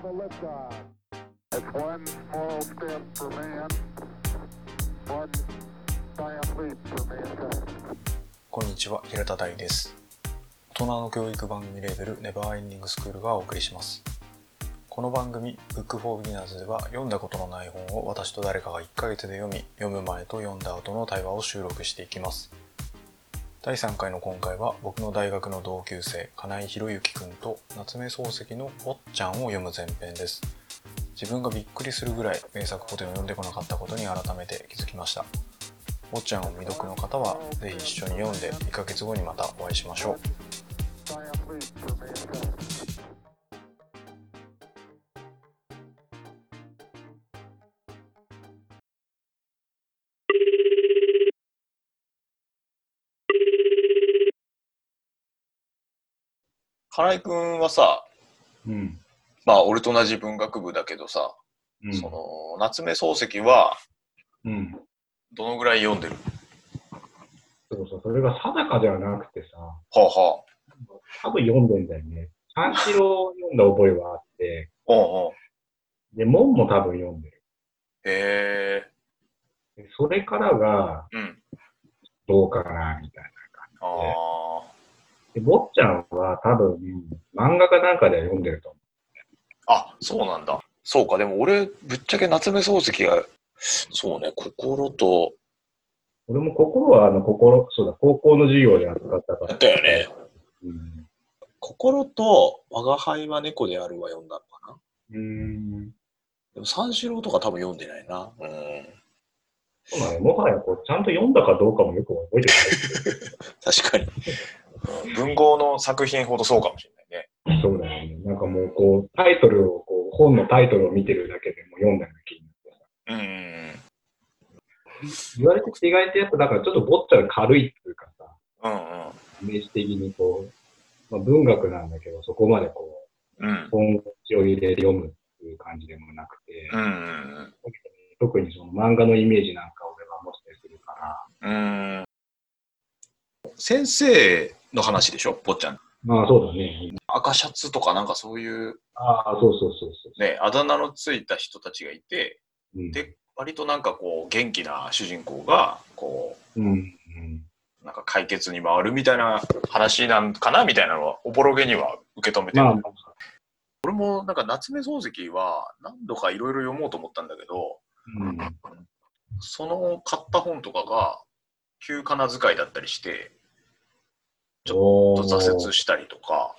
have a liftoff. It's one small step for man, one giant leap for mankind. こんにちは、平田大です。大人の教育番組レーベルネバーエンディングスクールがお送りします。この番組 Book for Beginners では読んだことのない本を私と誰かが1ヶ月で読み、読む前と読んだ後の対話を収録していきます。第3回の今回は僕の大学の同級生、金井博之くんと夏目漱石の「坊ちゃん」を読む前編です。自分がびっくりするぐらい名作古典を読んでこなかったことに改めて気づきました。坊ちゃんを未読の方は是非一緒に読んで1ヶ月後にまたお会いしましょう。金井くんはさ、うん。まあ俺と同じ文学部だけどさ、うん。その夏目漱石はうん。どのぐらい読んでる？そうそう、それが定かではなくてさ、はあは多分読んでんだよね。三四郎読んだ覚えはあって、あ。うんうん。で、門も多分読んでる。へえ。でそれからがうん。どうかな、みで、坊ちゃんは多分、漫画かなんかでは読んでると思あ。あ、そうなんだ。そうか。でも俺、ぶっちゃけ夏目漱石が、そうね、心と、う。俺も心は、あの、心、そうだ、高校の授業で扱ったから。だよね。うん。心と、我が輩は猫であるは読んだのかな。うーん。でも三四郎とか多分読んでないな。うん。そうだね。もはや、こう、ちゃんと読んだかどうかもよく覚えて 確かに。文豪の作品ほどそうかもしれないね。そうだよね。なんかもう、こう、タイトルを、こう、本のタイトルを見てるだけでもう読んだような気になってさ。うん。言われて意外とやっぱ、だからちょっと坊ちゃん軽いっていうかさ、うんうん。イメージ的にこう、まあ、文学なんだけど、そこまでこうんう、。本腰を入れて読むっていう感じでもなくて、うんうん特にその漫画のイメージなんか俺は持ってするから、うん。うん。先生の話でしょ、ぽっちゃん。まあそうだね。赤シャツとかなんかそういうああ、そうそうそうそう。ね、あだ名のついた人たちがいて、うん、で、割となんかこう元気な主人公が、こうん、うん。う、なんか解決に回るみたいな話なんかなみたいなのは、おぼろげには受け止めてる。まあ、俺もなんか夏目漱石は何度かいろいろ読もうと思ったんだけど、うん。その買った本とかが旧仮名遣いだったりして、ちょっと挫折したりとか、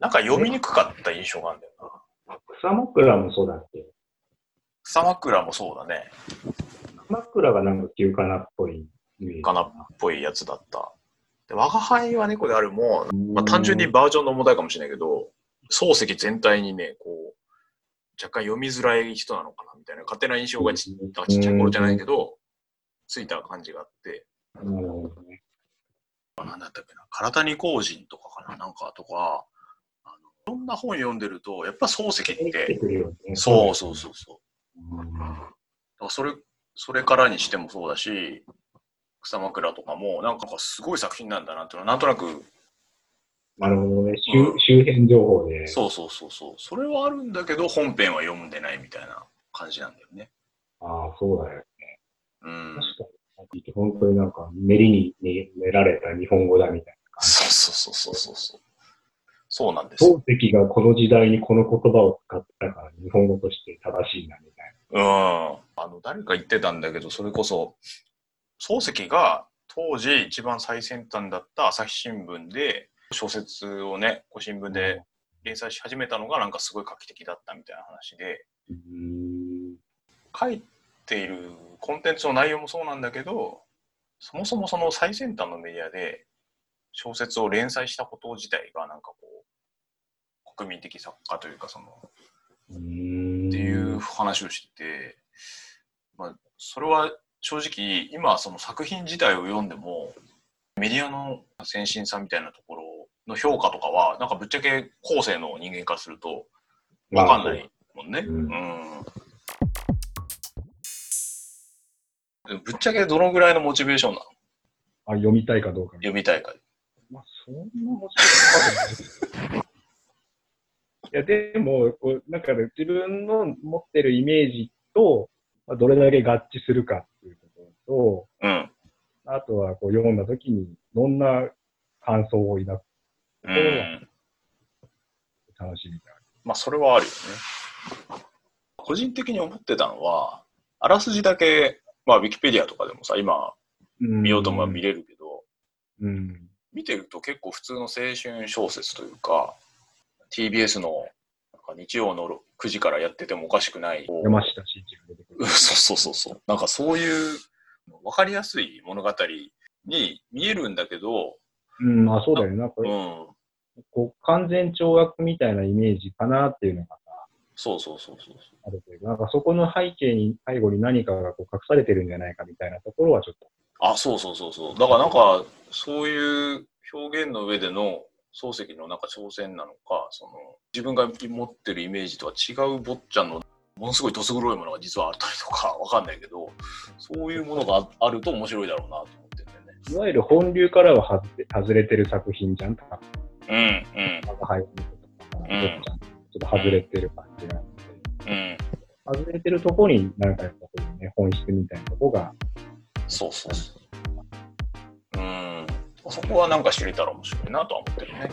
なんか読みにくかった印象があるんだよな。草枕もそうだっけ？草枕もそうだね。草枕がなんか旧仮名っぽい。かなっぽいやつだった。で、我が輩は猫であるも、うんまあ、単純にバージョンの問題かもしれないけど、漱石全体にね、こう、若干読みづらい人なのかなみたいな勝手な印象がちちっちゃい頃じゃないけど、ついた感じがあって、なるほどね。なんだったっけな、体に工人とかかな、なんかとか、あのいろんな本読んでると、やっぱ漱石っ出て。そうそうそうそう。うん。だからそれ、それからにしてもそうだし、草枕とかも、なんかすごい作品なんだなっていうのは、なんとなく、なるほどね。う周ん周辺情報で。そうそうそうそう、それはあるんだけど、本編は読んでないみたいな感じなんだよね。ああ、そうだよ。うん。確かに。本当になんか、練りに練られた日本語だみたいな感じ。そうそうそうそうそう。そうなんですよ。漱石がこの時代にこの言葉を使ったから日本語として正しいなみたいうん。あの、誰か言ってたんだけど、それこそ、漱石が当時一番最先端だった朝日新聞で、小説をね、こう新聞で連載し始めたのがなんかすごい画期的だったみたいな話で、な。うーん。書いているコンテンツの内容もそうなんだけど、そもそもその最先端のメディアで小説を連載したこと自体がなんかこう、国民的作家というかその、っていう話をしてて、まあ、それは正直今その作品自体を読んでもメディアの先進さみたいなところの評価とかはなんかぶっちゃけ後世の人間からすると分かんないもんね。うん。うんぶっちゃけどのぐらいのモチベーションなの？あ、読みたいかどうか。読みたいか。まあ、そんな面白いや、でも、こう、なんかね、自分の持ってるイメージと、まあどれだけ合致するかっていうことうん。と、あとはこう読んだ時に、どんな感想を抱くうん。楽しみがある。まあ、それはあるよね。個人的に思ってたのは、あらすじだけ、まあ、ウィキペディアとかでもさ、今見ようと思えば見れるけど、うん。見てると結構普通の青春小説というか、TBS のなんか日曜の9時からやっててもおかしくない。山下真司が出てくるうん。そうそうそうそう。なんかそういう分かりやすい物語に見えるんだけど、うん、まあそうだよね。なんかうん。こう、完全懲悪みたいなイメージかなっていうのがさ、そうそうそうそう。あるというか、なんかそこの背景に、背後に何かがこう隠されてるんじゃないかみたいなところはちょっと、あ、そうそうそうそう。だからなんか、そういう表現の上での漱石のなんか挑戦なのか、その、自分が持ってるイメージとは違う坊ちゃんのものすごいどす黒いものが実はあったりとかわかんないけど、そういうものがああると面白いだろうなと思ってんだよね。いわゆる本流からは外れてる作品じゃん。なんかうん、うん、うんちょっと外れてる感じがあって、うん。外れてるとこになんかやっぱこうね、本質みたいなとこが、そうそうそう。うん。そこはなんか知れたら面白いなとは思ってるね。